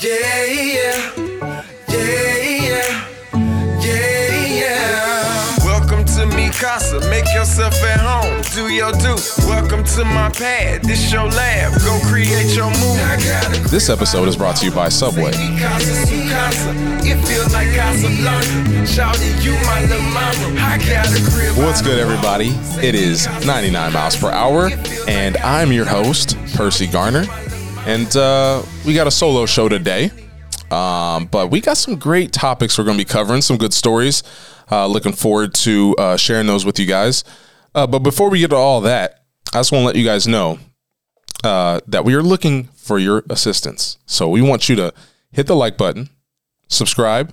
Yeah, yeah, yeah, yeah, yeah, yeah. Welcome to me casa, make yourself at home, do your do. Welcome to my pad, this your lab, go create your move. I got a This episode is brought to you by Subway. me casa, su casa. It feels like Casablanca. Shouting you my little mama. I got a crib. What's good, everybody? It is 99 miles per hour, and I'm your host, Percy Garner. And uh, we got a solo show today, um, but we got some great topics we're going to be covering, some good stories. Uh, looking forward to uh, sharing those with you guys. Uh, but before we get to all that, I just want to let you guys know uh, that we are looking for your assistance. So we want you to hit the like button, subscribe,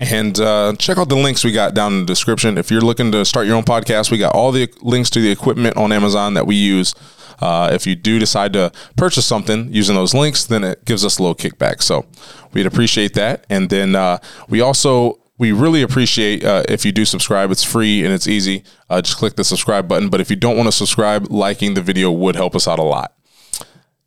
and uh, check out the links we got down in the description. If you're looking to start your own podcast, we got all the links to the equipment on Amazon that we use. Uh, if you do decide to purchase something using those links, then it gives us a little kickback. So we'd appreciate that. And then uh, we also we really appreciate uh, if you do subscribe. It's free and it's easy. Uh, just click the subscribe button. But if you don't want to subscribe, liking the video would help us out a lot.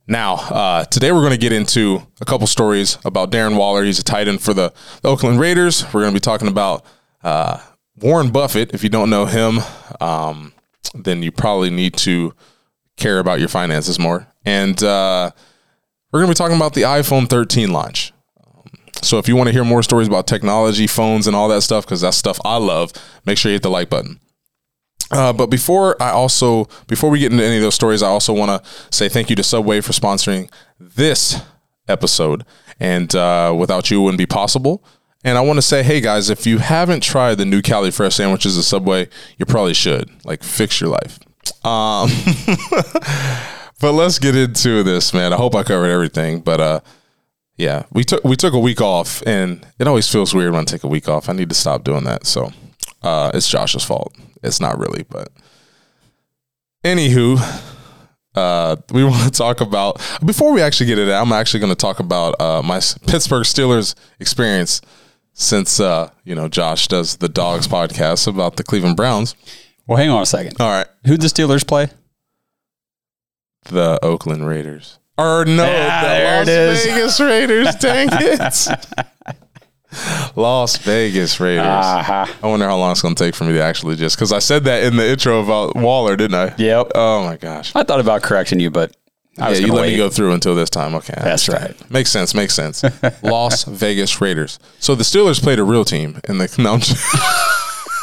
Now, uh, today we're going to get into a couple stories about Darren Waller. He's a tight end for the, the Oakland Raiders. We're going to be talking about uh, Warren Buffett. If you don't know him, um, then you probably need to care about your finances more. And uh, we're going to be talking about the iPhone 13 launch. So if you want to hear more stories about technology, phones, and all that stuff, because that's stuff I love, make sure you hit the like button. Uh, but before I also before we get into any of those stories, I also want to say thank you to Subway for sponsoring this episode. And uh, without you, it wouldn't be possible. And I want to say, hey guys, if you haven't tried the new Cali Fresh sandwiches at Subway, you probably should. Like, fix your life. Um, but let's get into this, man. I hope I covered everything. But uh, yeah, we took we took a week off, and it always feels weird when I take a week off. I need to stop doing that. So uh, it's Josh's fault. It's not really, but anywho, uh, we want to talk about before we actually get it. I'm actually going to talk about uh, my Pittsburgh Steelers experience since uh, you know Josh does the Dogs podcast about the Cleveland Browns. Well, hang on a second. All right, Who'd the Steelers play? the Oakland Raiders. Or no, Ah, the there Las it is. Vegas Raiders. Dang it. Las Vegas Raiders. Aha. I wonder how long it's going to take for me to actually just because I said that in the intro about Waller, didn't I? Yep. Oh my gosh. I thought about correcting you, but I Yeah, was you let wait. me go through until this time. Okay, That's understand. right. Makes sense. Makes sense. Las Vegas Raiders. So the Steelers played a real team in the. No, I'm just-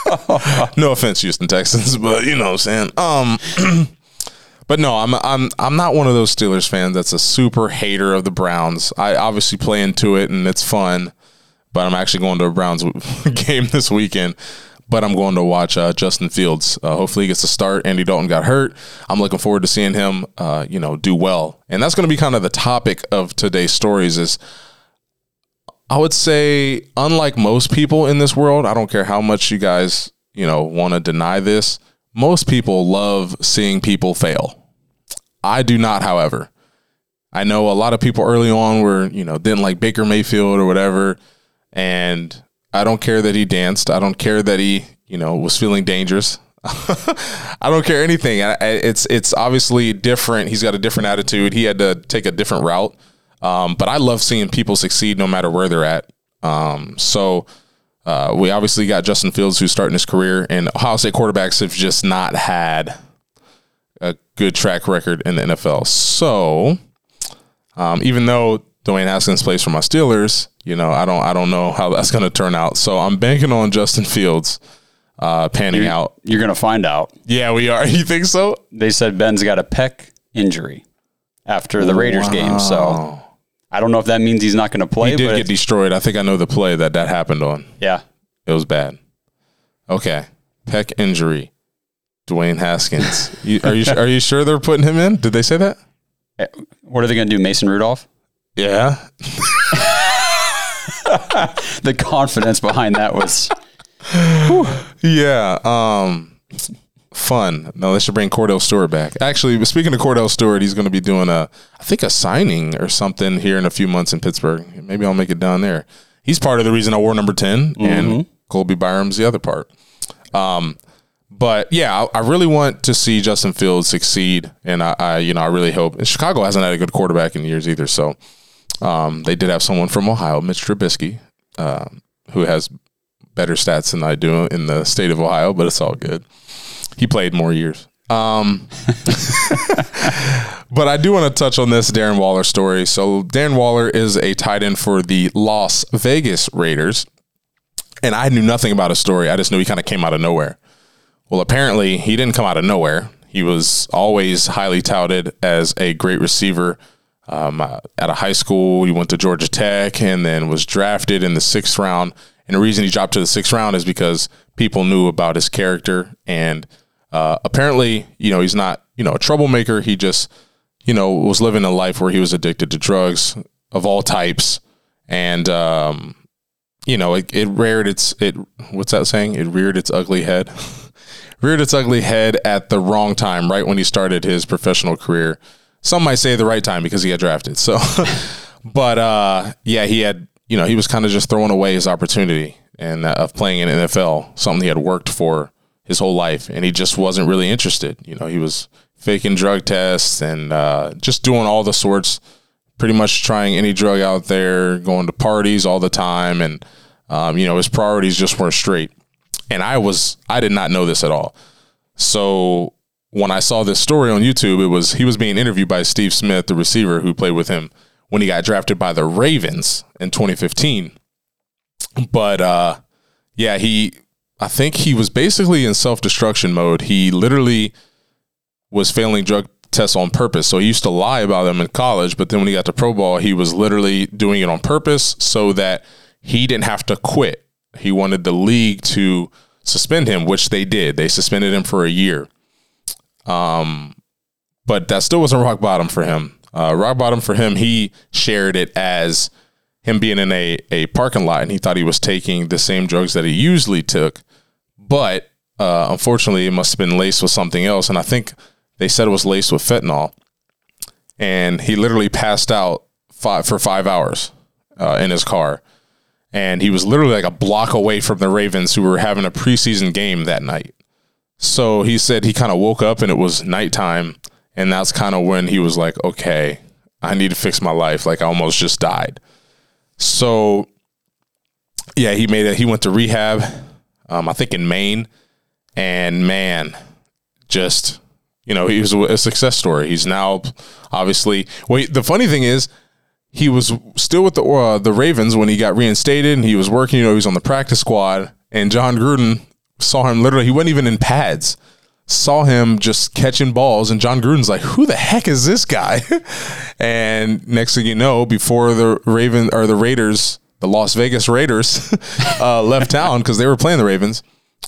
no offense, Houston Texans, but you know what I'm saying. Um, but no, I'm I'm I'm not one of those Steelers fans that's a super hater of the Browns. I obviously play into it and it's fun, but I'm actually going to a Browns game this weekend. But I'm going to watch uh, Justin Fields. Uh, hopefully, he gets a start. Andy Dalton got hurt. I'm looking forward to seeing him, uh, you know, do well. And that's going to be kind of the topic of today's stories. Is I would say, unlike most people in this world, I don't care how much you guys, you know, want to deny this. Most people love seeing people fail. I do not, however. I know a lot of people early on were, you know, didn't like Baker Mayfield or whatever. And I don't care that he danced. I don't care that he, you know, was feeling dangerous. I don't care anything. It's it's obviously different. He's got a different attitude. He had to take a different route. Um, but I love seeing people succeed no matter where they're at. Um, so uh, we obviously got Justin Fields who's starting his career, and Ohio State quarterbacks have just not had a good track record in the NFL. So um, even though Dwayne Haskins plays for my Steelers, you know, I don't I don't know how that's going to turn out. So I'm banking on Justin Fields uh, panning out. You're going to find out. Yeah, we are. You think so? They said Ben's got a pec injury after the Raiders game. So I don't know if that means he's not going to play. He did get destroyed. I think I know the play that that happened on. yeah. It was bad. Okay, pec injury. Dwayne Haskins. You, are you are you sure they're putting him in? Did they say that? Eh, What are they going to do? Mason Rudolph? Yeah. The confidence behind that was Yeah. Um fun. No, they should bring Kordell Stewart back. Actually, speaking of Kordell Stewart, he's going to be doing a I think a signing or something here in a few months in Pittsburgh. Maybe I'll make it down there. He's part of the reason I wore number 10 and Colby Byram's the other part. Um but yeah, I, I really want to see Justin Fields succeed, and I, I, you know, I really hope. And Chicago hasn't had a good quarterback in years either, so Um, they did have someone from Ohio, Mitch Trubisky, uh, who has better stats than I do in the state of Ohio, but it's all good. He played more years. Um, but I do want to touch on this Darren Waller story. So Darren Waller is a tight end for the Las Vegas Raiders, and I knew nothing about his story. I just knew he kind of came out of nowhere. Well, apparently he didn't come out of nowhere. He was always highly touted as a great receiver. Um, uh, at a high school, he went to Georgia Tech and then was drafted in the sixth round. And the reason he dropped to the sixth round is because people knew about his character and uh, apparently, you know, he's not, you know, a troublemaker. He just, you know, was living a life where he was addicted to drugs of all types, and um, you know, it, it reared its it. What's that saying? It reared its ugly head. reared its ugly head at the wrong time, right when he started his professional career. Some might say the right time because he had drafted. So, but uh, yeah, he had, you know, he was kind of just throwing away his opportunity and uh, of playing in NFL, something he had worked for his whole life, and he just wasn't really interested. You know, he was faking drug tests and uh, just doing all the sorts, pretty much trying any drug out there, going to parties all the time, and um, you know his priorities just weren't straight. And I was, I did not know this at all. So when I saw this story on YouTube, it was he was being interviewed by Steve Smith, the receiver who played with him when he got drafted by the Ravens in 2015. But uh, yeah, he I think he was basically in self destruction mode. He literally was failing drug tests on purpose. So he used to lie about them in college, but then when he got to pro ball, he was literally doing it on purpose so that he didn't have to quit. He wanted the league to suspend him, which they did. They suspended him for a year. Um, but that still wasn't rock bottom for him. Uh, rock bottom for him, he shared it as him being in a, a parking lot and he thought he was taking the same drugs that he usually took but uh, unfortunately, it must have been laced with something else. And I think they said it was laced with fentanyl. And he literally passed out five, for five hours uh, in his car. And he was literally like a block away from the Ravens, who were having a preseason game that night. So he said he kind of woke up and it was nighttime. And that's kind of when he was like, okay, I need to fix my life. Like I almost just died. So yeah, he made it. He went to rehab um, I think in Maine. And man, just you know, he was a success story. He's now obviously. Wait, the funny thing is, he was still with the uh, the Ravens when he got reinstated, and he was working. You know, he was on the practice squad, and Jon Gruden saw him literally. He wasn't even in pads. Saw him just catching balls, and Jon Gruden's like, "Who the heck is this guy?" and next thing you know, before the Raven or the Raiders the Las Vegas Raiders uh, left town because they were playing the Ravens.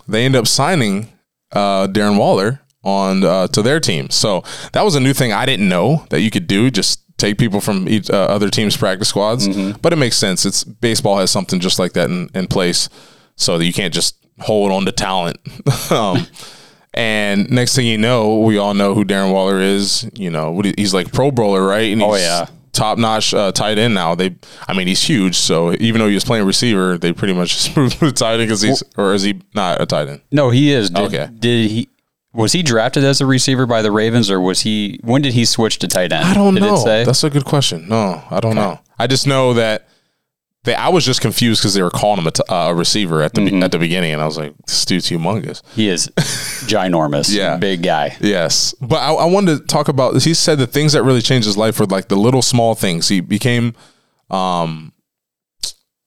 They end up signing uh, Darren Waller on uh, to their team. So that was a new thing I didn't know that you could do. Just take people from each, uh, other teams' practice squads. Mm-hmm. But it makes sense. It's baseball has something just like that in, in place, so that you can't just hold on to talent. um, and next thing you know, we all know who Darren Waller is. You know, he's like Pro Bowler, right? And oh yeah top notch uh, tight end now. They, I mean, he's huge. So even though he was playing receiver, they pretty much just moved to tight end because he's, or is he not a tight end? No, he is. Did, okay. Did he? Was he drafted as a receiver by the Ravens, or was he? When did he switch to tight end? I don't did know. That's a good question. No, I don't okay. know. I just know that they, I was just confused because they were calling him a, t- uh, a receiver at the mm-hmm. at the beginning, and I was like, "This dude's humongous." He is ginormous. yeah, big guy. Yes, but I, I, wanted to talk about. He said the things that really changed his life were like the little small things. He became, um,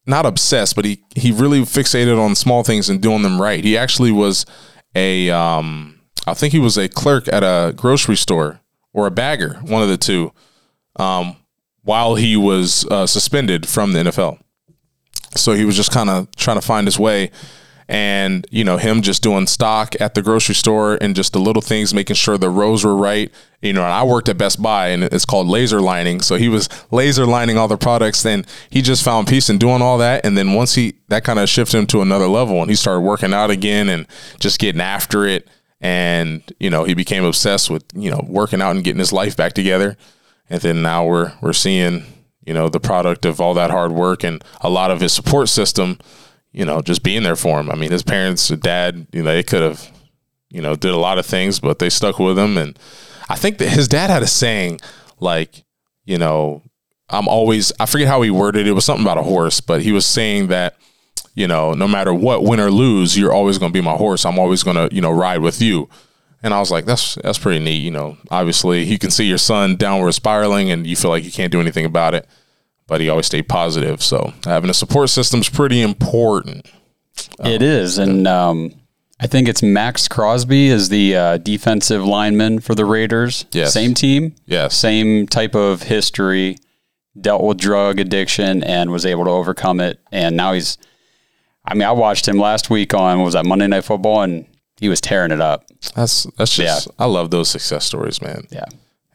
not obsessed, but he he really fixated on small things and doing them right. He actually was a, um, I think he was a clerk at a grocery store or a bagger, one of the two. Um, while he was uh, suspended from the NFL. So he was just kind of trying to find his way. And, you know, him just doing stock at the grocery store and just the little things, making sure the rows were right. You know, and I worked at Best Buy and it's called laser lining. So he was laser lining all the products. Then he just found peace in doing all that. And then once he, that kind of shifted him to another level and he started working out again and just getting after it. And, you know, he became obsessed with, you know, working out and getting his life back together. And then now we're, we're seeing you know, the product of all that hard work and a lot of his support system, you know, just being there for him. I mean, his parents, dad, you know, they could have, you know, did a lot of things, but they stuck with him. And I think that his dad had a saying like, you know, I'm always I forget how he worded it. It was something about a horse, but he was saying that you know no matter what win or lose, you're always going to be my horse. I'm always going to you know ride with you. And I was like, that's that's pretty neat. You know, obviously you can see your son downward spiraling, and you feel like you can't do anything about it. But he always stayed positive. So having a support system is pretty important. It is, and um, I think it's Maxx Crosby is the uh, defensive lineman for the Raiders. Yes. Same team. Yes. Same type of history. Dealt with drug addiction and was able to overcome it. And now he's. I mean, I watched him last week on what was that Monday Night Football, and he was tearing it up. That's that's just I love those success stories, man. Yeah.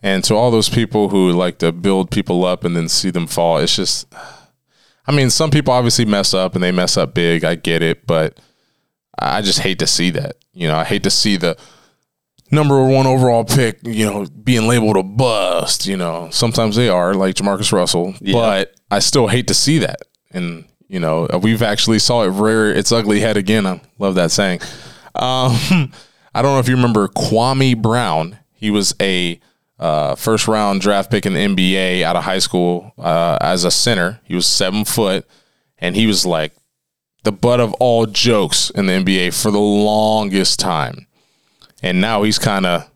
And to all those people who like to build people up and then see them fall, it's just I mean, some people obviously mess up and they mess up big. I get it, but I just hate to see that. You know, I hate to see the number one overall pick, you know, being labeled a bust. You know, sometimes they are, like JaMarcus Russell, Yeah. but I still hate to see that. And you know, we've actually saw it rear its ugly head again. I love that saying. Um, I don't know if you remember Kwame Brown. He was a uh, first round draft pick in the NBA out of high school uh, as a center. He was seven foot, and he was like the butt of all jokes in the NBA for the longest time. And now he's kind of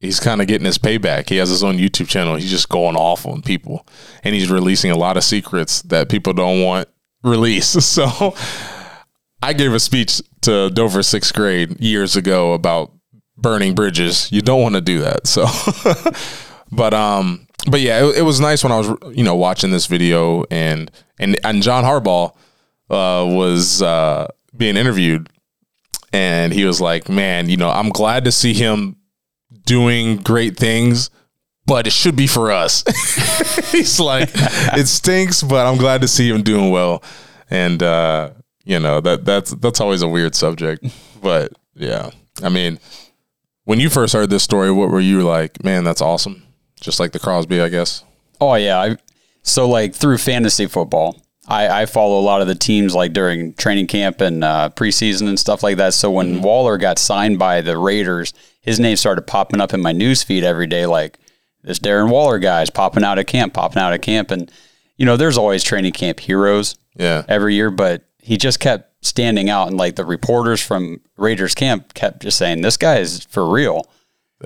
he's kind of getting his payback. He has his own YouTube channel. He's just going off on people, and he's releasing a lot of secrets that people don't want released. So I gave a speech to Dover sixth grade years ago about burning bridges. You don't want to do that. So, but um, but yeah, it, it was nice when I was you know watching this video and and and John Harbaugh uh, was uh, being interviewed, and he was like, "Man, you know, I'm glad to see him doing great things." But it should be for us. He's like, it stinks, but I'm glad to see him doing well. And uh, you know that that's that's always a weird subject. But yeah, I mean, when you first heard this story, what were you like? Man, that's awesome. Just like the Crosby, I guess. Oh yeah. I, so like through fantasy football, I, I follow a lot of the teams like during training camp and uh, preseason and stuff like that. So when Waller got signed by the Raiders, his name started popping up in my news feed every day. Like this Darren Waller guy is popping out of camp, popping out of camp, and you know there's always training camp heroes Yeah, every year, but he just kept standing out, and like the reporters from Raiders camp kept just saying this guy is for real.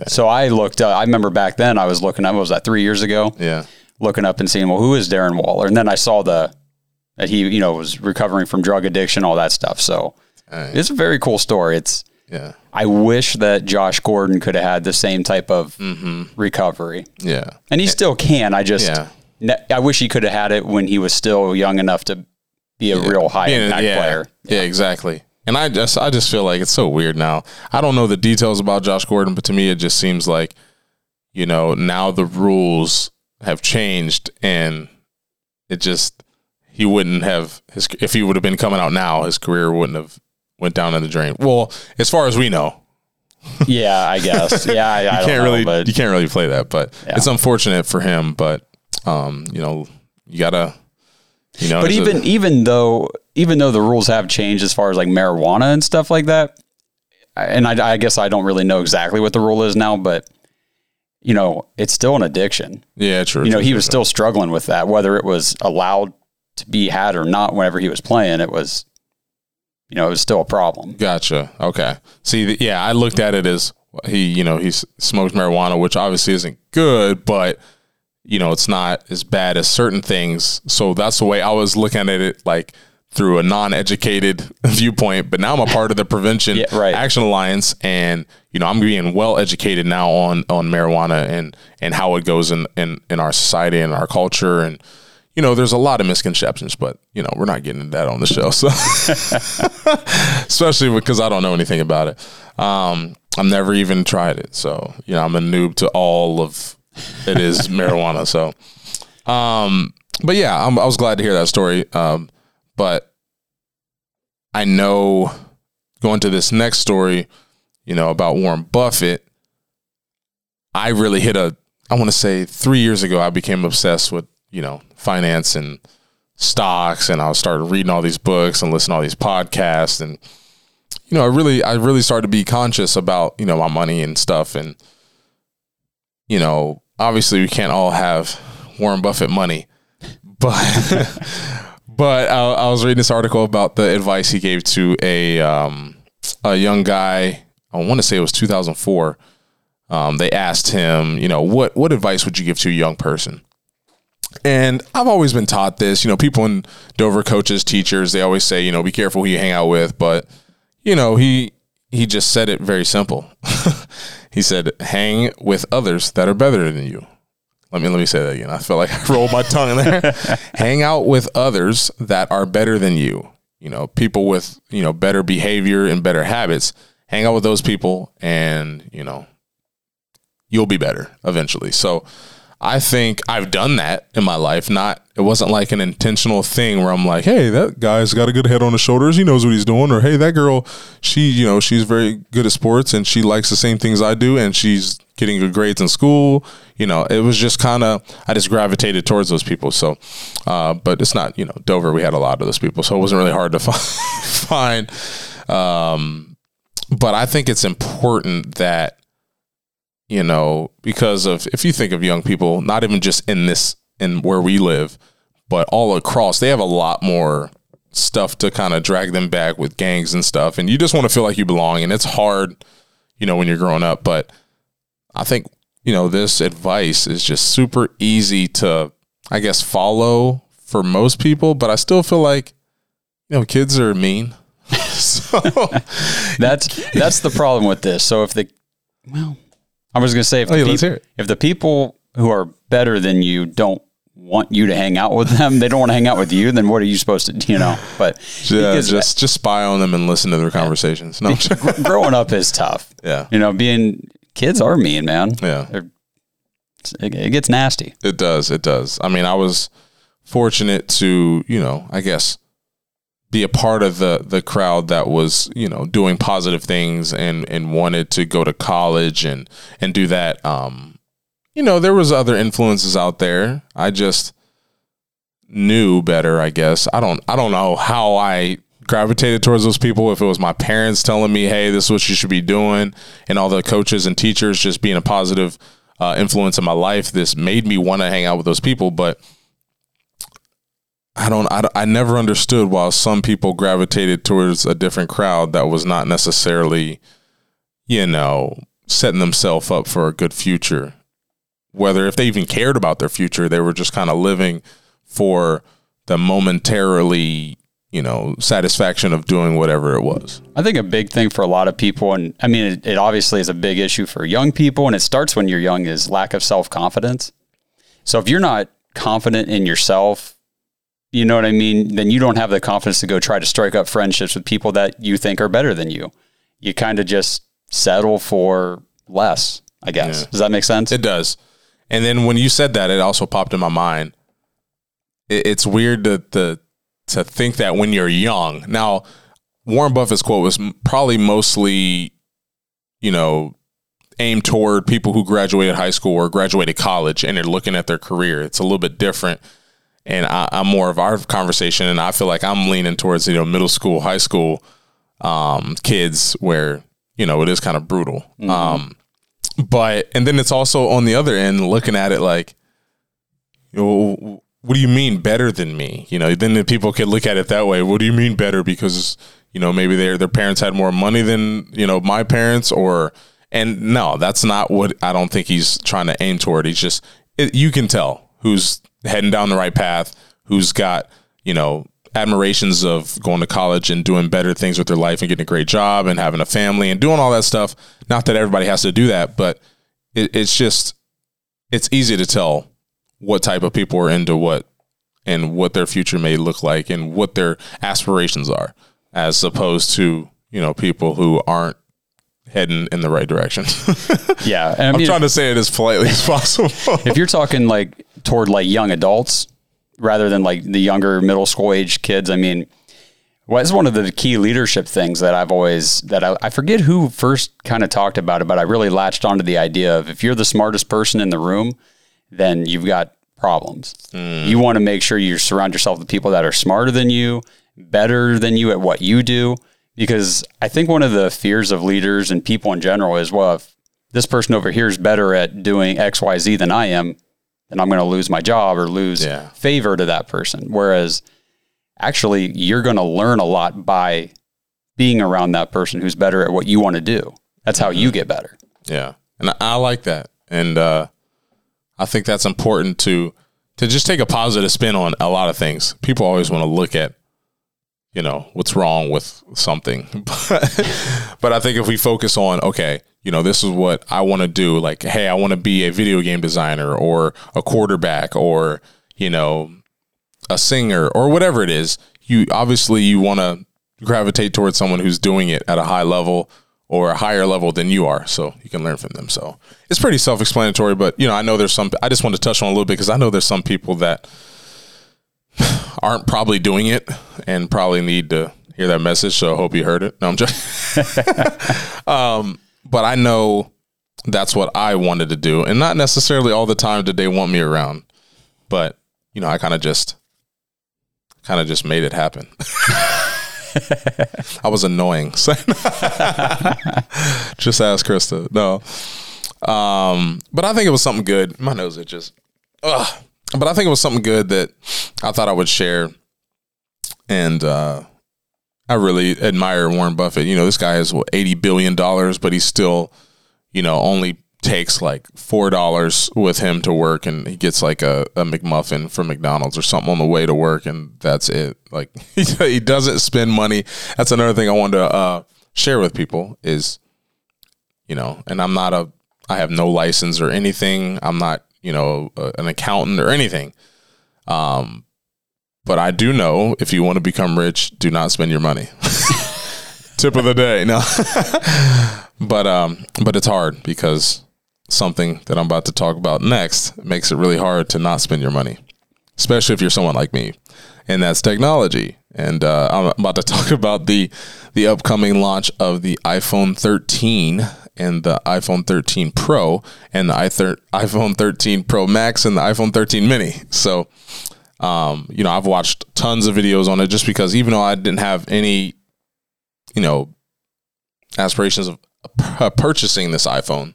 So I looked. Uh, I remember back then I was looking up. Was that three years ago? yeah, looking up and seeing, well, who is Darren Waller? And then I saw the that he, you know, was recovering from drug addiction, all that stuff. So it's a very cool story. It's yeah, I wish that Josh Gordon could have had the same type of recovery, yeah, and he still can. I just, Yeah. ne- I wish he could have had it when he was still young enough to be a real high a- impact yeah, player. Yeah, exactly. And I just I just feel like it's so weird now. I don't know the details about Josh Gordon, but to me it just seems like, you know, now the rules have changed and it just he wouldn't have his if he would have been coming out now, his career wouldn't have went down in the drain. Well, as far as we know, Yeah, I guess. Yeah, I, I you don't can't know, really but you can't really play that, but Yeah. it's unfortunate for him. But um, you know, you gotta, you know, But there's a- even even though even though the rules have changed as far as like marijuana and stuff like that, and I, I guess I don't really know exactly what the rule is now, but you know, it's still an addiction. yeah, true. You know, true, he was true. still struggling with that, whether it was allowed to be had or not. Whenever he was playing, it was, you know, it was still a problem. Gotcha. Okay. See, yeah, I looked at it as he, you know, he smoked marijuana, which obviously isn't good, but you know, it's not as bad as certain things. So that's the way I was looking at it, like through a non-educated viewpoint. But now I'm a part of the Prevention Yeah, right. Action Alliance, and you know, I'm being well educated now on on marijuana and and how it goes in in in our society and our culture and. You know, there's a lot of misconceptions, but you know, we're not getting into that on the show. So especially because I don't know anything about it. Um, I've never even tried it, so you know I'm a noob to all of it is marijuana. So, um, but yeah, I'm, I was glad to hear that story. Um, but I know going to this next story, you know about Warren Buffett. I really hit a. I want to say three years ago, I became obsessed with you know finance and stocks, and I started reading all these books and listening to all these podcasts and you know, I really, I really started to be conscious about, you know, my money and stuff. And, you know, obviously we can't all have Warren Buffett money, but but I, I was reading this article about the advice he gave to a um, a young guy. I want to say it was 2004. Um, they asked him, you know, what what advice would you give to a young person? And I've always been taught this. You know, people in Dover, coaches, teachers, they always say, you know, be careful who you hang out with. But you know, he he just said it very simple. he said, hang with others that are better than you. Let me let me say that again. I felt like I rolled my tongue in there. hang out with others that are better than you. You know, people with, you know, better behavior and better habits. Hang out with those people and, you know, you'll be better eventually. So I think I've done that in my life. Not it wasn't like an intentional thing where I'm like, hey, that guy's got a good head on his shoulders. He knows what he's doing. Or hey, that girl, she, you know, she's very good at sports and she likes the same things I do and she's getting good grades in school. You know, it was just kind of I just gravitated towards those people. So, uh, but it's not you know Dover. We had a lot of those people, so it wasn't really hard to find. Um, but I think it's important that you know because of if you think of young people, not even just in this in where we live, but all across, they have a lot more stuff to kind of drag them back with gangs and stuff, and you just want to feel like you belong, and it's hard, you know, when you're growing up, but I think, you know, this advice is just super easy to, I guess, follow for most people, but I still feel like, you know, kids are mean. so that's that's the problem with this. So if the well, I was going to say if oh, the, yeah, peop- if the people who are better than you don't want you to hang out with them, they don't want to hang out with you, then what are you supposed to, do, you know? But yeah, just just spy on them and listen to their conversations. No, growing up is tough. Yeah, you know, being kids are mean, man. Yeah. It, it gets nasty. It does. It does. I mean, I was fortunate to, you know, I guess be a part of the the crowd that was, you know, doing positive things and and wanted to go to college and and do that. Um, you know, there was other influences out there. I just knew better, I guess. I don't I don't know how I gravitated towards those people if it was my parents telling me hey this is what you should be doing and all the coaches and teachers just being a positive uh, influence in my life this made me want to hang out with those people but I don't I, I never understood why some people gravitated towards a different crowd that was not necessarily you know setting themselves up for a good future whether if they even cared about their future they were just kind of living for the momentarily you know, satisfaction of doing whatever it was. I think a big thing for a lot of people, and I mean, it, it obviously is a big issue for young people, and it starts when you're young, is lack of self confidence. So if you're not confident in yourself, you know what I mean, then you don't have the confidence to go try to strike up friendships with people that you think are better than you. You kind of just settle for less, I guess. Yeah. Does that make sense? It does. And then when you said that, it also popped in my mind. it's weird that the to think that when you're young. Now, Warren Buffett's quote was probably mostly, you know, aimed toward people who graduated high school or graduated college and they're looking at their career. It's a little bit different. And I, am more of our conversation, and I feel like I'm leaning towards you know middle school, high school um, kids, where you know it is kind of brutal. Mm-hmm. Um, but and then it's also on the other end looking at it like, you know, what do you mean better than me? You know, then the people could look at it that way. What do you mean better? Because you know maybe their their parents had more money than you know my parents, or and no, that's not what I don't think he's trying to aim toward. He's just it, you can tell who's heading down the right path, who's got you know admirations of going to college and doing better things with their life and getting a great job and having a family and doing all that stuff. Not that everybody has to do that, but it, it's just it's easy to tell what type of people are into what and what their future may look like and what their aspirations are as opposed to you know people who aren't heading in the right direction yeah I am trying to say it as politely as possible if you're talking like toward like young adults rather than like the younger middle school age kids i mean well, it's one of the key leadership things that I've always that I, I forget who first kind of talked about it, but I really latched onto the idea of if you're the smartest person in the room, then you've got problems. Mm. You want to make sure you surround yourself with people that are smarter than you, better than you at what you do. Because I think one of the fears of leaders and people in general is, well, if this person over here is better at doing X, Y, Z than I am, then I'm going to lose my job or lose Yeah. favor to that person. Whereas actually, you're going to learn a lot by being around that person who's better at what you want to do. That's how you get better. Yeah, and I, like that, and uh, I think that's important to to just take a positive spin on a lot of things. People always want to look at, you know, what's wrong with something, but but I think if we focus on, okay, you know, this is what I want to do. Like, hey, I want to be a video game designer or a quarterback or you know, a singer or whatever it is. You obviously you want to gravitate towards someone who's doing it at a high level or a higher level than you are so you can learn from them so it's pretty self-explanatory but you know i know there's some i just want to touch on a little bit because i know there's some people that aren't probably doing it and probably need to hear that message so i hope you heard it no i'm just um but i know that's what i wanted to do and not necessarily all the time did they want me around but you know i kind of just kind of just made it happen I was annoying. just ask Krista. No. Um, but I think it was something good. My nose itches. Ugh. But I think it was something good that I thought I would share. And uh, I really admire Warren Buffett. You know, this guy has what, $80 billion, but he still, you know, only takes like four dollars with him to work and he gets like a, a McMuffin from McDonald's or something on the way to work and that's it. Like he doesn't spend money. That's another thing I wanted to uh, share with people is, you know, and I'm not a, I have no license or anything. I'm not, you know, a, an accountant or anything. Um, but I do know if you want to become rich, do not spend your money. Tip of the day. No. but um but it's hard because something that I'm about to talk about next makes it really hard to not spend your money, especially if you're someone like me, and that's technology. And uh, I'm about to talk about the the upcoming launch of the iPhone 13 and the iPhone 13 Pro and the iPhone 13 Pro Max and the iPhone 13 Mini. So, um, you know, I've watched tons of videos on it just because even though I didn't have any, you know, aspirations of purchasing this iPhone,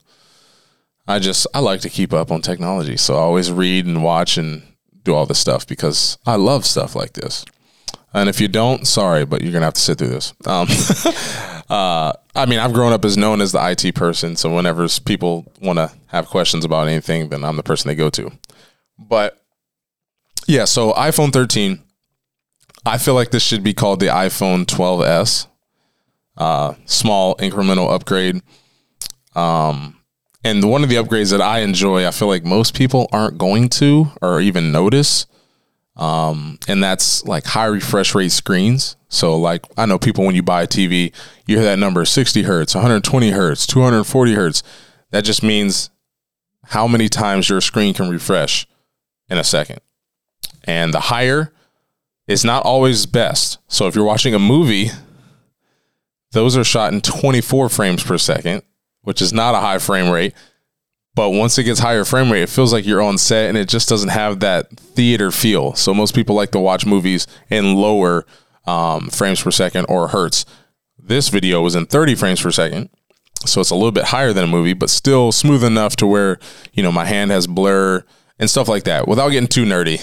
I just I like to keep up on technology, so I always read and watch and do all this stuff because I love stuff like this. And if you don't, sorry, but you're gonna have to sit through this. Um, uh, I mean, I've grown up as known as the IT person, so whenever people want to have questions about anything, then I'm the person they go to. But yeah, so iPhone 13, I feel like this should be called the iPhone 12s. Uh, small incremental upgrade. Um, and one of the upgrades that I enjoy, I feel like most people aren't going to or even notice. Um, and that's like high refresh rate screens. So, like, I know people when you buy a TV, you hear that number 60 hertz, 120 hertz, 240 hertz. That just means how many times your screen can refresh in a second. And the higher is not always best. So, if you're watching a movie, those are shot in 24 frames per second which is not a high frame rate. But once it gets higher frame rate, it feels like you're on set and it just doesn't have that theater feel. So most people like to watch movies in lower um, frames per second or hertz. This video was in 30 frames per second. So it's a little bit higher than a movie, but still smooth enough to where, you know, my hand has blur and stuff like that without getting too nerdy.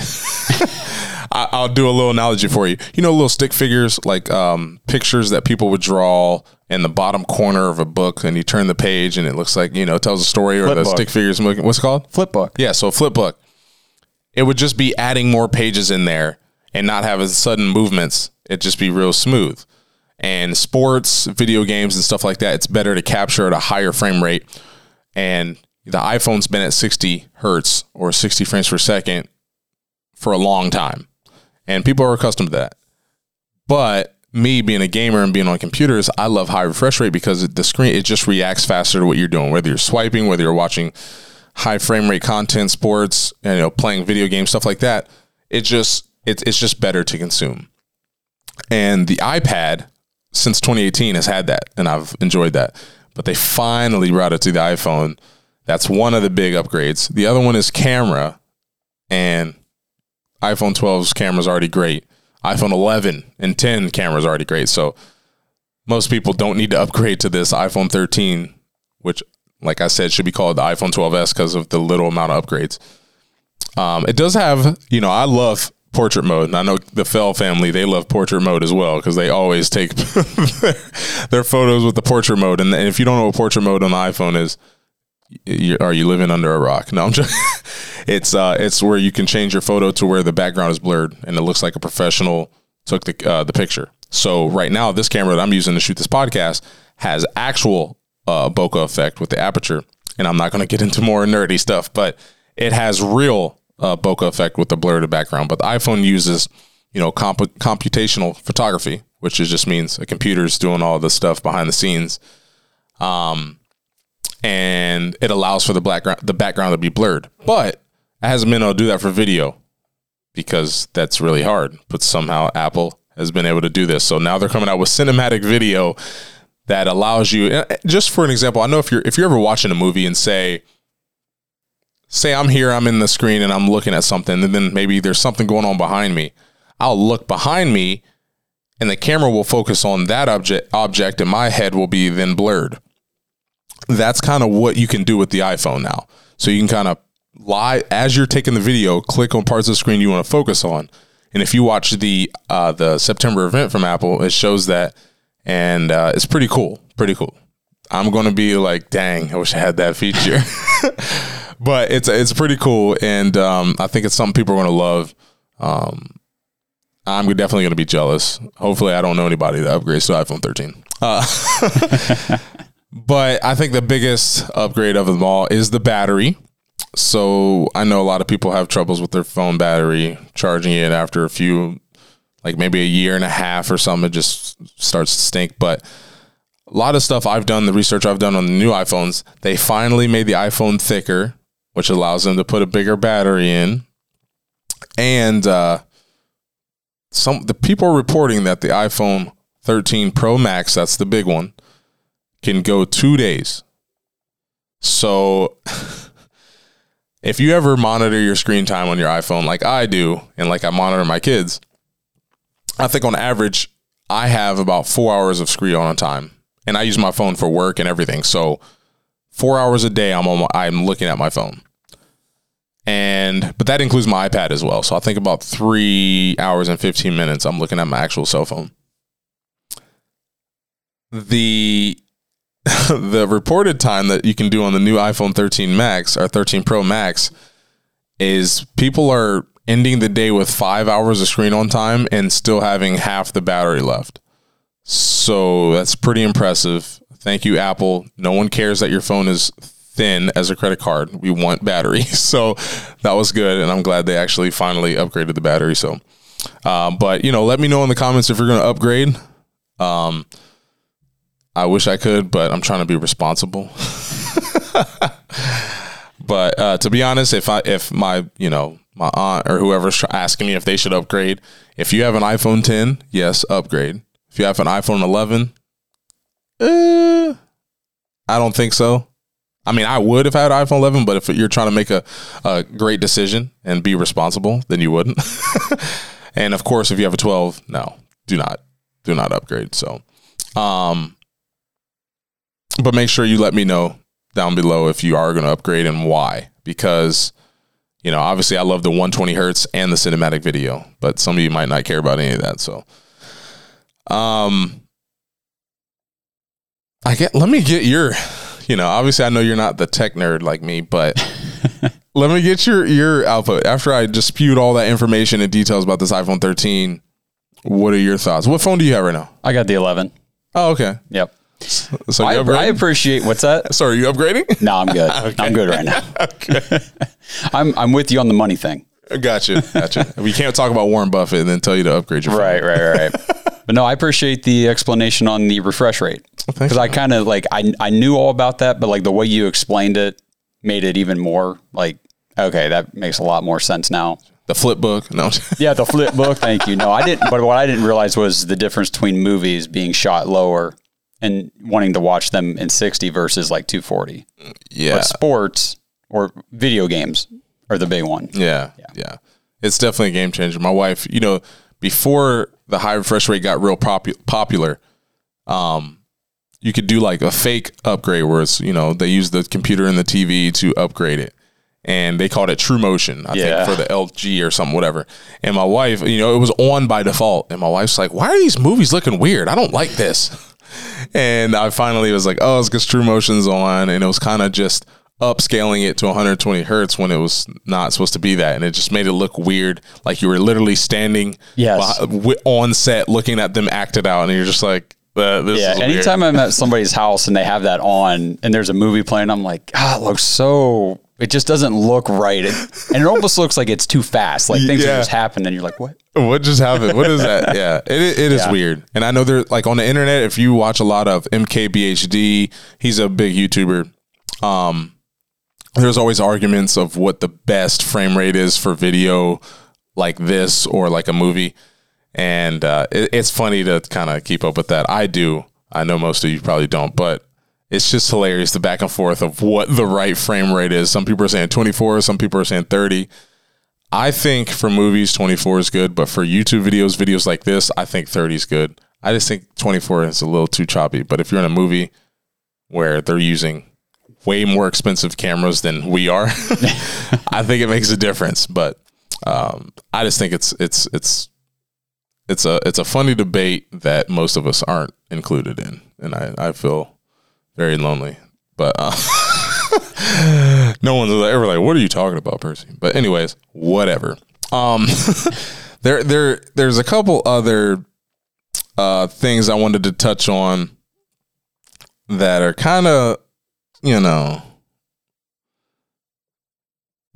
I, I'll do a little analogy for you. You know, little stick figures, like um, pictures that people would draw in the bottom corner of a book, and you turn the page, and it looks like you know tells a story, or Flip the book. stick figures. What's it called? Flip book. Yeah, so a flip book. It would just be adding more pages in there and not having sudden movements. It'd just be real smooth. And sports, video games, and stuff like that, it's better to capture at a higher frame rate. And the iPhone's been at 60 hertz or 60 frames per second for a long time. And people are accustomed to that. But me being a gamer and being on computers, I love high refresh rate because the screen it just reacts faster to what you're doing, whether you're swiping, whether you're watching high frame rate content, sports, you know, playing video games, stuff like that. It just it's it's just better to consume. And the iPad since 2018 has had that, and I've enjoyed that. But they finally brought it to the iPhone. That's one of the big upgrades. The other one is camera, and iPhone 12's camera is already great. iPhone 11 and 10 camera is already great. So most people don't need to upgrade to this iPhone 13, which, like I said, should be called the iPhone 12s because of the little amount of upgrades. Um, it does have, you know, I love portrait mode, and I know the Fell family they love portrait mode as well because they always take their, their photos with the portrait mode. And, and if you don't know what portrait mode on the iPhone is, you, are you living under a rock? No, I'm just. it's uh, it's where you can change your photo to where the background is blurred and it looks like a professional took the uh, the picture. So right now, this camera that I'm using to shoot this podcast has actual uh, bokeh effect with the aperture, and I'm not going to get into more nerdy stuff, but it has real uh, bokeh effect with the blurred background. But the iPhone uses, you know, comp- computational photography, which is just means a computer's doing all the stuff behind the scenes. Um, and it allows for the background the background to be blurred. But it hasn't been able to do that for video because that's really hard. But somehow Apple has been able to do this. So now they're coming out with cinematic video that allows you just for an example, I know if you're if you're ever watching a movie and say say I'm here, I'm in the screen and I'm looking at something and then maybe there's something going on behind me. I'll look behind me and the camera will focus on that object object and my head will be then blurred that's kind of what you can do with the iPhone now. So you can kind of lie as you're taking the video, click on parts of the screen you want to focus on. And if you watch the uh, the September event from Apple, it shows that, and uh, it's pretty cool. Pretty cool. I'm gonna be like, dang, I wish I had that feature. but it's it's pretty cool, and um, I think it's something people are gonna love. Um, I'm definitely gonna be jealous. Hopefully, I don't know anybody that upgrades to iPhone 13. Uh, But I think the biggest upgrade of them all is the battery. So I know a lot of people have troubles with their phone battery, charging it after a few, like maybe a year and a half or something, it just starts to stink. But a lot of stuff I've done, the research I've done on the new iPhones, they finally made the iPhone thicker, which allows them to put a bigger battery in. And uh, some the people are reporting that the iPhone 13 Pro Max, that's the big one, can go two days. So if you ever monitor your screen time on your iPhone like I do, and like I monitor my kids, I think on average, I have about four hours of screen on time. And I use my phone for work and everything. So four hours a day I'm on my, I'm looking at my phone. And but that includes my iPad as well. So I think about three hours and 15 minutes I'm looking at my actual cell phone. The the reported time that you can do on the new iPhone 13 Max or 13 Pro Max is people are ending the day with five hours of screen on time and still having half the battery left. So that's pretty impressive. Thank you, Apple. No one cares that your phone is thin as a credit card. We want battery. So that was good. And I'm glad they actually finally upgraded the battery. So, um, but, you know, let me know in the comments if you're going to upgrade. Um, I wish I could, but I'm trying to be responsible. but uh, to be honest, if I if my you know my aunt or whoever's asking me if they should upgrade, if you have an iPhone 10, yes, upgrade. If you have an iPhone 11, uh, I don't think so. I mean, I would if I had an iPhone 11, but if you're trying to make a, a great decision and be responsible, then you wouldn't. and of course, if you have a 12, no, do not, do not upgrade. So, um, but make sure you let me know down below if you are going to upgrade and why. Because, you know, obviously I love the 120 hertz and the cinematic video, but some of you might not care about any of that. So, um, I get, let me get your, you know, obviously I know you're not the tech nerd like me, but let me get your, your output after I just spewed all that information and details about this iPhone 13. What are your thoughts? What phone do you have right now? I got the 11. Oh, okay. Yep. So I. I appreciate what's that? Sorry, are you upgrading? No, I'm good. I'm good right now. okay. I'm I'm with you on the money thing. Gotcha. Gotcha. we can't talk about Warren Buffett and then tell you to upgrade your phone. Right, right, right. but no, I appreciate the explanation on the refresh rate because I kind of like I I knew all about that, but like the way you explained it made it even more like okay, that makes a lot more sense now. The flip book. No. Yeah, the flip book. Thank you. No, I didn't. But what I didn't realize was the difference between movies being shot lower and wanting to watch them in 60 versus like 240. yeah. But sports or video games are the big one. Yeah, yeah. It's definitely a game changer. My wife, you know, before the high refresh rate got real popu- popular, um, you could do like a fake upgrade where it's, you know, they use the computer and the TV to upgrade it. and they called it TruMotion, I Yeah. think, for the LG or something, whatever. And my wife, you know, it was on by default, and my wife's like, "Why are these movies looking weird? I don't like this." And I finally was like, "Oh, it's because TruMotion's on," and it was kind of just upscaling it to 120 hertz when it was not supposed to be that, and it just made it look weird, like you were literally standing Yes. beh- wi- on set looking at them act it out, and you're just like, uh, "This Yeah, is weird." anytime I'm at somebody's house and they have that on and there's a movie playing, I'm like, God, it looks so. It just doesn't look right, It- and it almost looks like it's too fast. Like things Yeah. just happening, and you're like, what? What just happened? What is that? yeah, it, it is Yeah. weird. And I know there, like on the internet, if you watch a lot of MKBHD, he's a big YouTuber. Um, there's always arguments of what the best frame rate is for video like this or like a movie. And uh, it, it's funny to kind of keep up with that. I do. I know most of you probably don't, but it's just hilarious the back and forth of what the right frame rate is. Some people are saying 24, some people are saying 30. I think for movies, 24 is good, but for YouTube videos, videos like this, I think 30 is good. I just think 24 is a little too choppy. But if you're in a movie where they're using way more expensive cameras than we are, I think it makes a difference. But um, I just think it's it's it's it's a it's a funny debate that most of us aren't included in, and I I feel very lonely. But uh, no one's ever like, "What are you talking about, Percy?" But anyways, whatever. Um, there there there's a couple other uh things I wanted to touch on that are kind of you know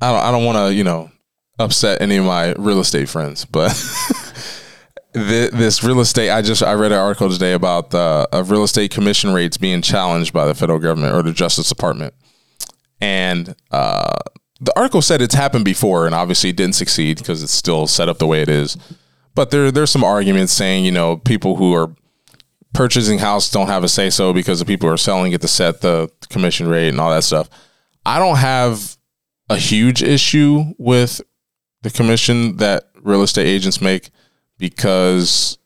I don't I don't want to you know upset any of my real estate friends, but thi- this real estate I just I read an article today about the of real estate commission rates being challenged by the federal government or the Justice Department, and uh, the article said it's happened before and obviously didn't succeed because it's still set up the way it is. But there there's some arguments saying you know people who are purchasing house don't have a say so because the people who are selling get to set the commission rate and all that stuff. I don't have a huge issue with the commission that real estate agents make because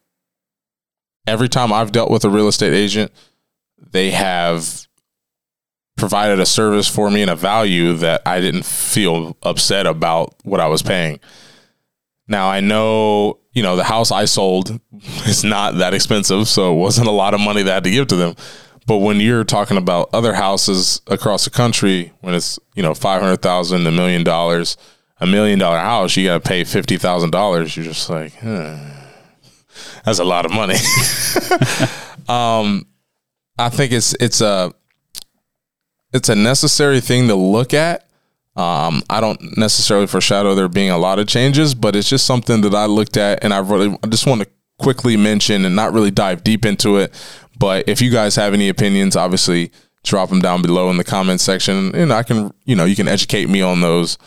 every time I've dealt with a real estate agent, they have provided a service for me and a value that I didn't feel upset about what I was paying. Now I know, you know, the house I sold is not that expensive, so it wasn't a lot of money that I had to give to them. But when you're talking about other houses across the country, when it's you know five hundred thousand, a million dollars, a million dollar house, you got to pay fifty thousand dollars. You're just like, huh, that's a lot of money. um, I think it's it's a it's a necessary thing to look at. Um, I don't necessarily foreshadow there being a lot of changes, but it's just something that I looked at, and I really I just want to quickly mention and not really dive deep into it. But if you guys have any opinions, obviously drop them down below in the comment section, and I can you know you can educate me on those.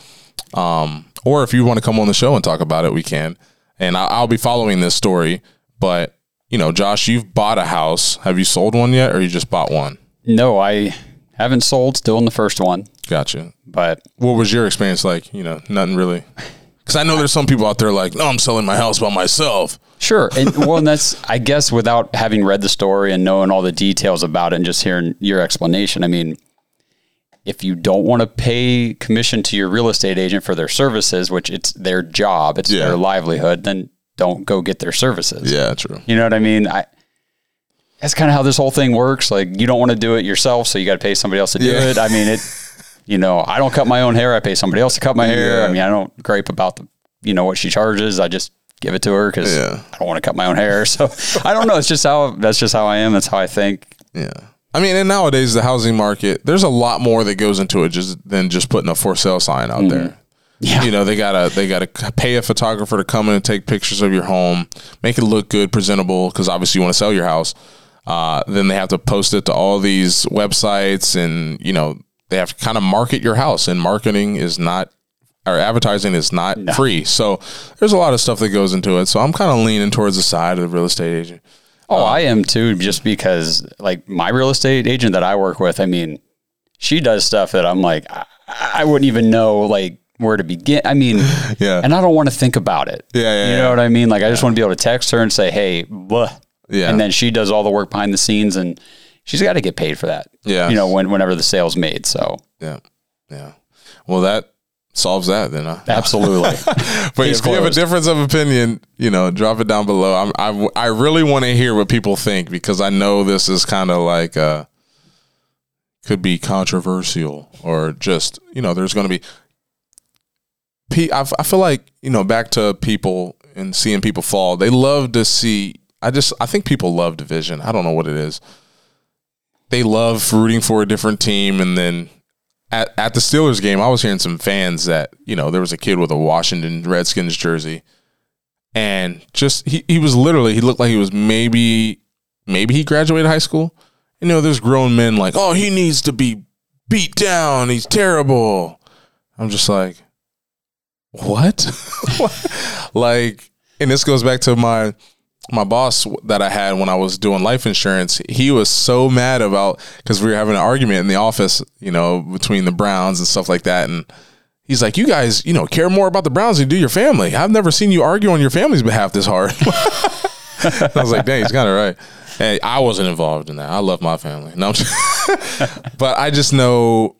Um, or if you want to come on the show and talk about it, we can. And I, I'll be following this story. But you know, Josh, you've bought a house. Have you sold one yet, or you just bought one? No, I haven't sold. Still in the first one, Gotcha. but What was your experience like? You know, nothing really. Because I know there's some people out there like, no, I'm selling my house by myself. Sure. And well, and that's, I guess, without having read the story and knowing all the details about it and just hearing your explanation, I mean, if you don't want to pay commission to your real estate agent for their services, which it's their job, it's Yeah. their livelihood, then don't go get their services. Yeah, true. You know what I mean? I, that's kind of how this whole thing works. Like, you don't want to do it yourself, so you got to pay somebody else to do Yeah. it. I mean, it, you know, I don't cut my own hair. I pay somebody else to cut my hair. Yeah. I mean, I don't gripe about the, you know, what she charges. I just give it to her because Yeah. I don't want to cut my own hair. So I don't know. It's just how, that's just how I am. That's how I think. Yeah. I mean, and nowadays the housing market, there's a lot more that goes into it just than just putting a for sale sign out there. Yeah. You know, they gotta they gotta pay a photographer to come in and take pictures of your home, make it look good, presentable, because obviously you want to sell your house. Uh, then they have to post it to all these websites, and you know they have to kind of market your house. And marketing is not, or advertising is not free. So there's a lot of stuff that goes into it. So I'm kind of leaning towards the side of the real estate agent. Oh, um, I am too, just because like my real estate agent that I work with, I mean, she does stuff that I'm like, I, I wouldn't even know like where to begin. I mean, Yeah. and I don't want to think about it. Yeah, yeah, You yeah. know what I mean? Like, I just want to be able to text her and say, hey, blah. Yeah. And then she does all the work behind the scenes and she's got to get paid for that. Yeah. You know, when, whenever the sale's made. So, Yeah. Yeah. Well, that solves that, then uh, Absolutely. but if you have a difference of opinion, you know, drop it down below. I'm, I I really want to hear what people think because I know this is kind of like uh could be controversial or just you know there's going to be. F- I feel like you know back to people and seeing people fall. They love to see. I just I think people love division. I don't know what it is. They love rooting for a different team, and then at, at the Steelers game, I was hearing some fans that, you know, there was a kid with a Washington Redskins jersey. And just he, he was literally he looked like he was maybe maybe he graduated high school. You know, there's grown men like, oh, he needs to be beat down. He's terrible. I'm just like, what? like, and this goes back to my my boss that I had when I was doing life insurance, he was so mad about because we were having an argument in the office, you know, between the Browns and stuff like that. And he's like, You guys, you know, care more about the Browns than you do your family. I've never seen you argue on your family's behalf this hard. I was like, Dang, he's kind of right. And I wasn't involved in that. I love my family. No, but I just know,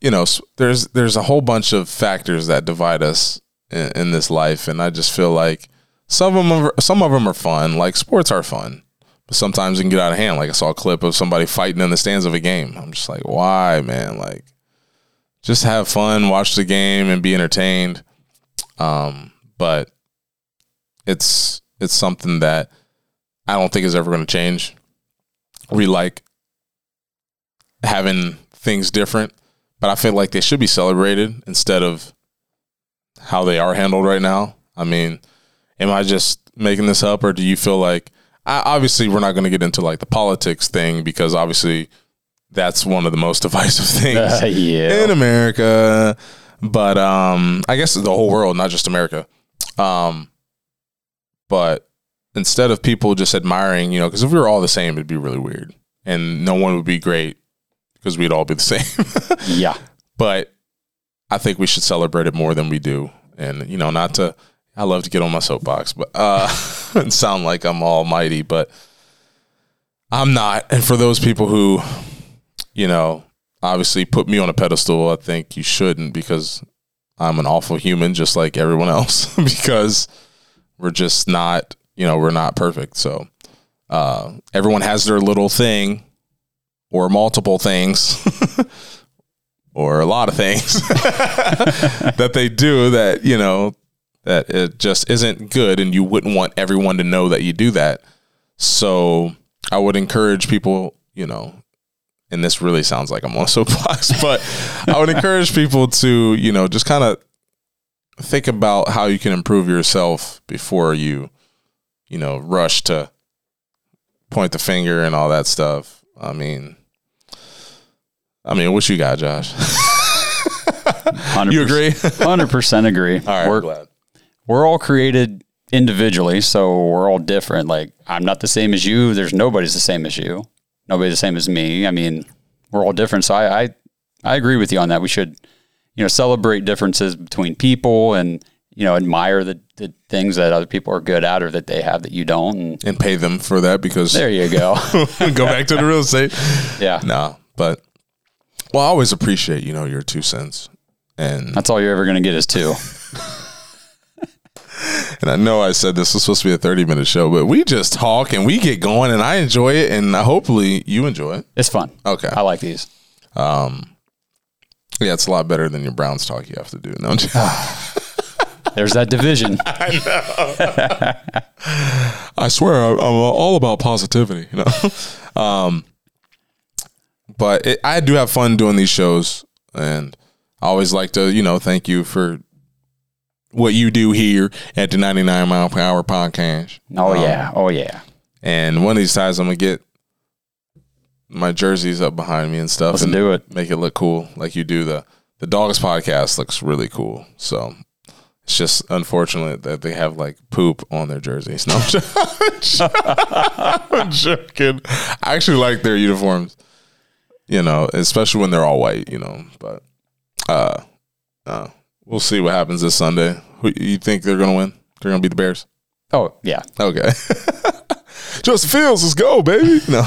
you know, there's there's a whole bunch of factors that divide us in, in this life, and I just feel like some of them are, some of them are fun. Like sports are fun, but sometimes it can get out of hand. Like I saw a clip of somebody fighting in the stands of a game. I'm just like, why, man? Like, just have fun, watch the game, and be entertained. Um, but it's it's something that I don't think is ever going to change. We like having things different, but I feel like they should be celebrated instead of how they are handled right now. I mean, am I just making this up, or do you feel like? I, obviously, we're not going to get into like the politics thing because obviously that's one of the most divisive things yeah. in America, but um, I guess the whole world, not just America. Um, but instead of people just admiring, you know, because if we were all the same, it'd be really weird, and no one would be great because we'd all be the same. yeah. but I think we should celebrate it more than we do. And you know, not to I love to get on my soapbox, but uh and sound like I'm almighty, but I'm not. And for those people who, you know, obviously put me on a pedestal, I think you shouldn't because I'm an awful human just like everyone else because we're just not, you know, we're not perfect. So uh everyone has their little thing or multiple things or a lot of things that they do that you know that it just isn't good and you wouldn't want everyone to know that you do that so i would encourage people you know and this really sounds like i'm on a soapbox but i would encourage people to you know just kind of think about how you can improve yourself before you you know rush to point the finger and all that stuff i mean I mean, what you got, Josh? 100%, You agree? 100% agree. All right, we're, glad. We're all created individually, so we're all different. Like, I'm not the same as you. There's nobody's the same as you. Nobody's the same as me. I mean, we're all different. So I, I, I agree with you on that. We should, you know, celebrate differences between people and, you know, admire the, the things that other people are good at or that they have that you don't. And and pay them for that because there you go. go back to the real estate. yeah. No, but well, I always appreciate you know your two cents, and That's all you're ever going to get is two. and I know I said this was supposed to be a thirty minute show, but we just talk and we get going, and I enjoy it, and hopefully you enjoy it. It's fun. Okay, I like these. yeah, it's a lot better than your Browns talk you have to do. No, There's that division. I swear I- I'm all about positivity, you know. um, but it, I do have fun doing these shows, and I always like to, you know, thank you for what you do here at the 99 mile per hour podcast. Oh Um, yeah. Oh yeah. And one of these times, I'm gonna get my jerseys up behind me and stuff, Let's and do it. make it look cool, like you do. the The Dogs podcast looks really cool, so. It's just unfortunate that they have like poop on their jerseys. No, I'm jo- I'm joking. I actually like their uniforms, you know, especially when they're all white, you know. But uh, uh we'll see what happens this Sunday. Who you think they're gonna win? They're gonna be the Bears. Oh yeah. Okay. Justin Fields, let's go, baby. No.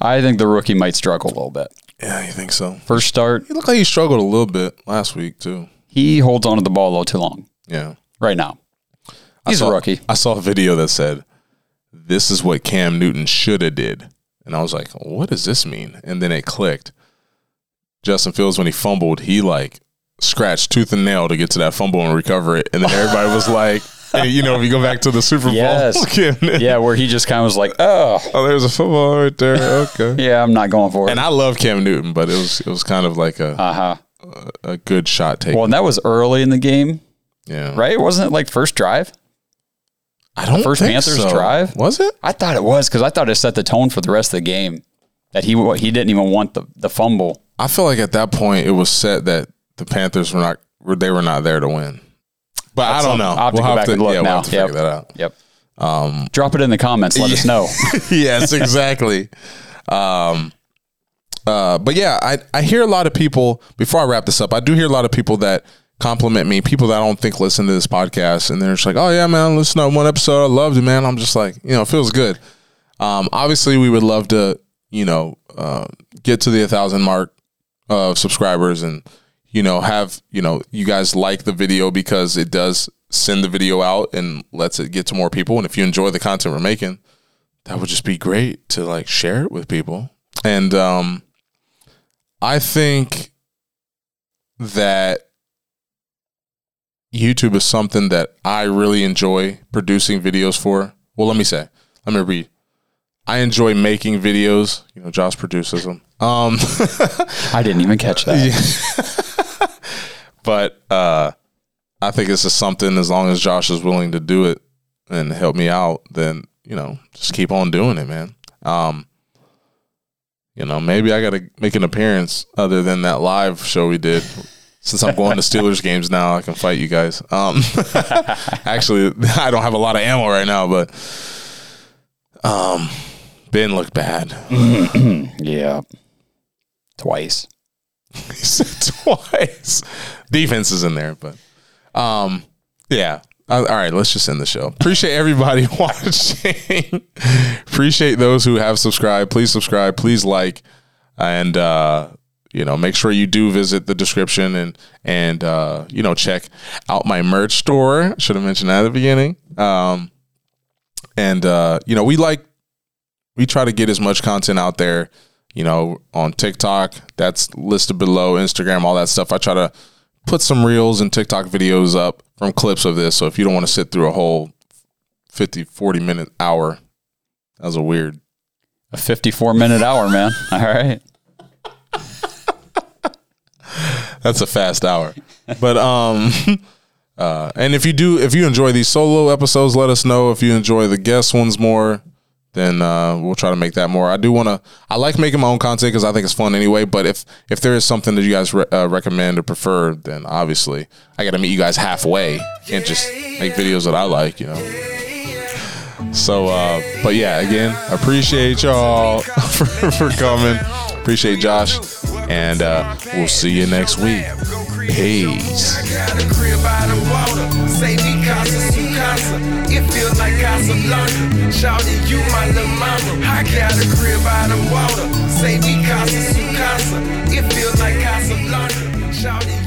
I think the rookie might struggle a little bit. Yeah, you think so? First start, He looked like he struggled a little bit last week too. he holds on to the ball a little too long Yeah. right now. He's saw, a rookie. I saw a video that said, "This is what Cam Newton should have did," and I was like, "What does this mean?" And then it clicked. Justin Fields, when he fumbled, he like scratched tooth and nail to get to that fumble and recover it, and then everybody was like, hey, "You know, if you go back to the Super Bowl, Yes. Yeah, where he just kind of was like, oh, oh, there's a football right there, okay." yeah, I'm not going for it. And I love Cam Newton, but it was it was kind of like a Uh huh. a good shot take. Well, and that was early in the game, yeah, right? Wasn't it like first drive? I don't first think Panthers so. drive? was it? I thought it was because I thought it set the tone for the rest of the game. That he he didn't even want the, the fumble. I feel like at that point it was set that the Panthers were not were they were not there to win. But I don't know. I'll have to go back and look yeah, now. We'll have to Yep. figure that out. Yep. Um, Drop it in the comments. Let us know. yes, exactly. Um, uh, but yeah, I, I hear a lot of people, before I wrap this up, I do hear a lot of people that compliment me, people that I don't think listen to this podcast, and they're just like, oh, yeah, man, listen to one episode. I loved it, man. I'm just like, you know, it feels good. Um, obviously, we would love to, you know, uh, get to the 1,000 mark of subscribers and, you know, have, you know, you guys like the video because it does send the video out and lets it get to more people. And if you enjoy the content we're making, that would just be great to like share it with people. And um I think that YouTube is something that I really enjoy producing videos for. Well, let me say, let me read. I enjoy making videos. You know, Josh produces them. Um, I didn't even catch that. but uh, I think this is something. As long as Josh is willing to do it and help me out, then you know, just keep on doing it, man. Um, you know, maybe I got to make an appearance other than that live show we did. Since I'm going to Steelers games now, I can fight you guys. Um, actually, I don't have a lot of ammo right now, but um, Ben looked bad. yeah. Twice. he said twice. Defense is in there, but um, yeah. Uh, all right, let's just end the show. Appreciate everybody watching. Appreciate those who have subscribed. Please subscribe. Please like, and uh, you know, make sure you do visit the description and and uh, you know check out my merch store. Should have mentioned that at the beginning. Um, and uh, you know, we like we try to get as much content out there you know, on TikTok. That's listed below, Instagram, all that stuff. I try to put some reels and TikTok videos up from clips of this. So if you don't want to sit through a whole 50, 40 minute hour, that was a weird. A 54 minute hour, man. All right. That's a fast hour. But um uh and if you do if you enjoy these solo episodes, let us know if you enjoy the guest ones more. Then uh, we'll try to make that more. I do want to. I like making my own content because I think it's fun anyway. But if if there is something that you guys re- uh, recommend or prefer, then obviously I got to meet you guys halfway. Can't just make videos that I like, you know. So, uh, but yeah, again, appreciate y'all for, for coming. Appreciate Josh, and uh, we'll see you next week. Peace. It feels like Casablanca. Shouting you my little mama. I got a crib out of water. Say we casa su casa. It feels like Casablanca. Shouting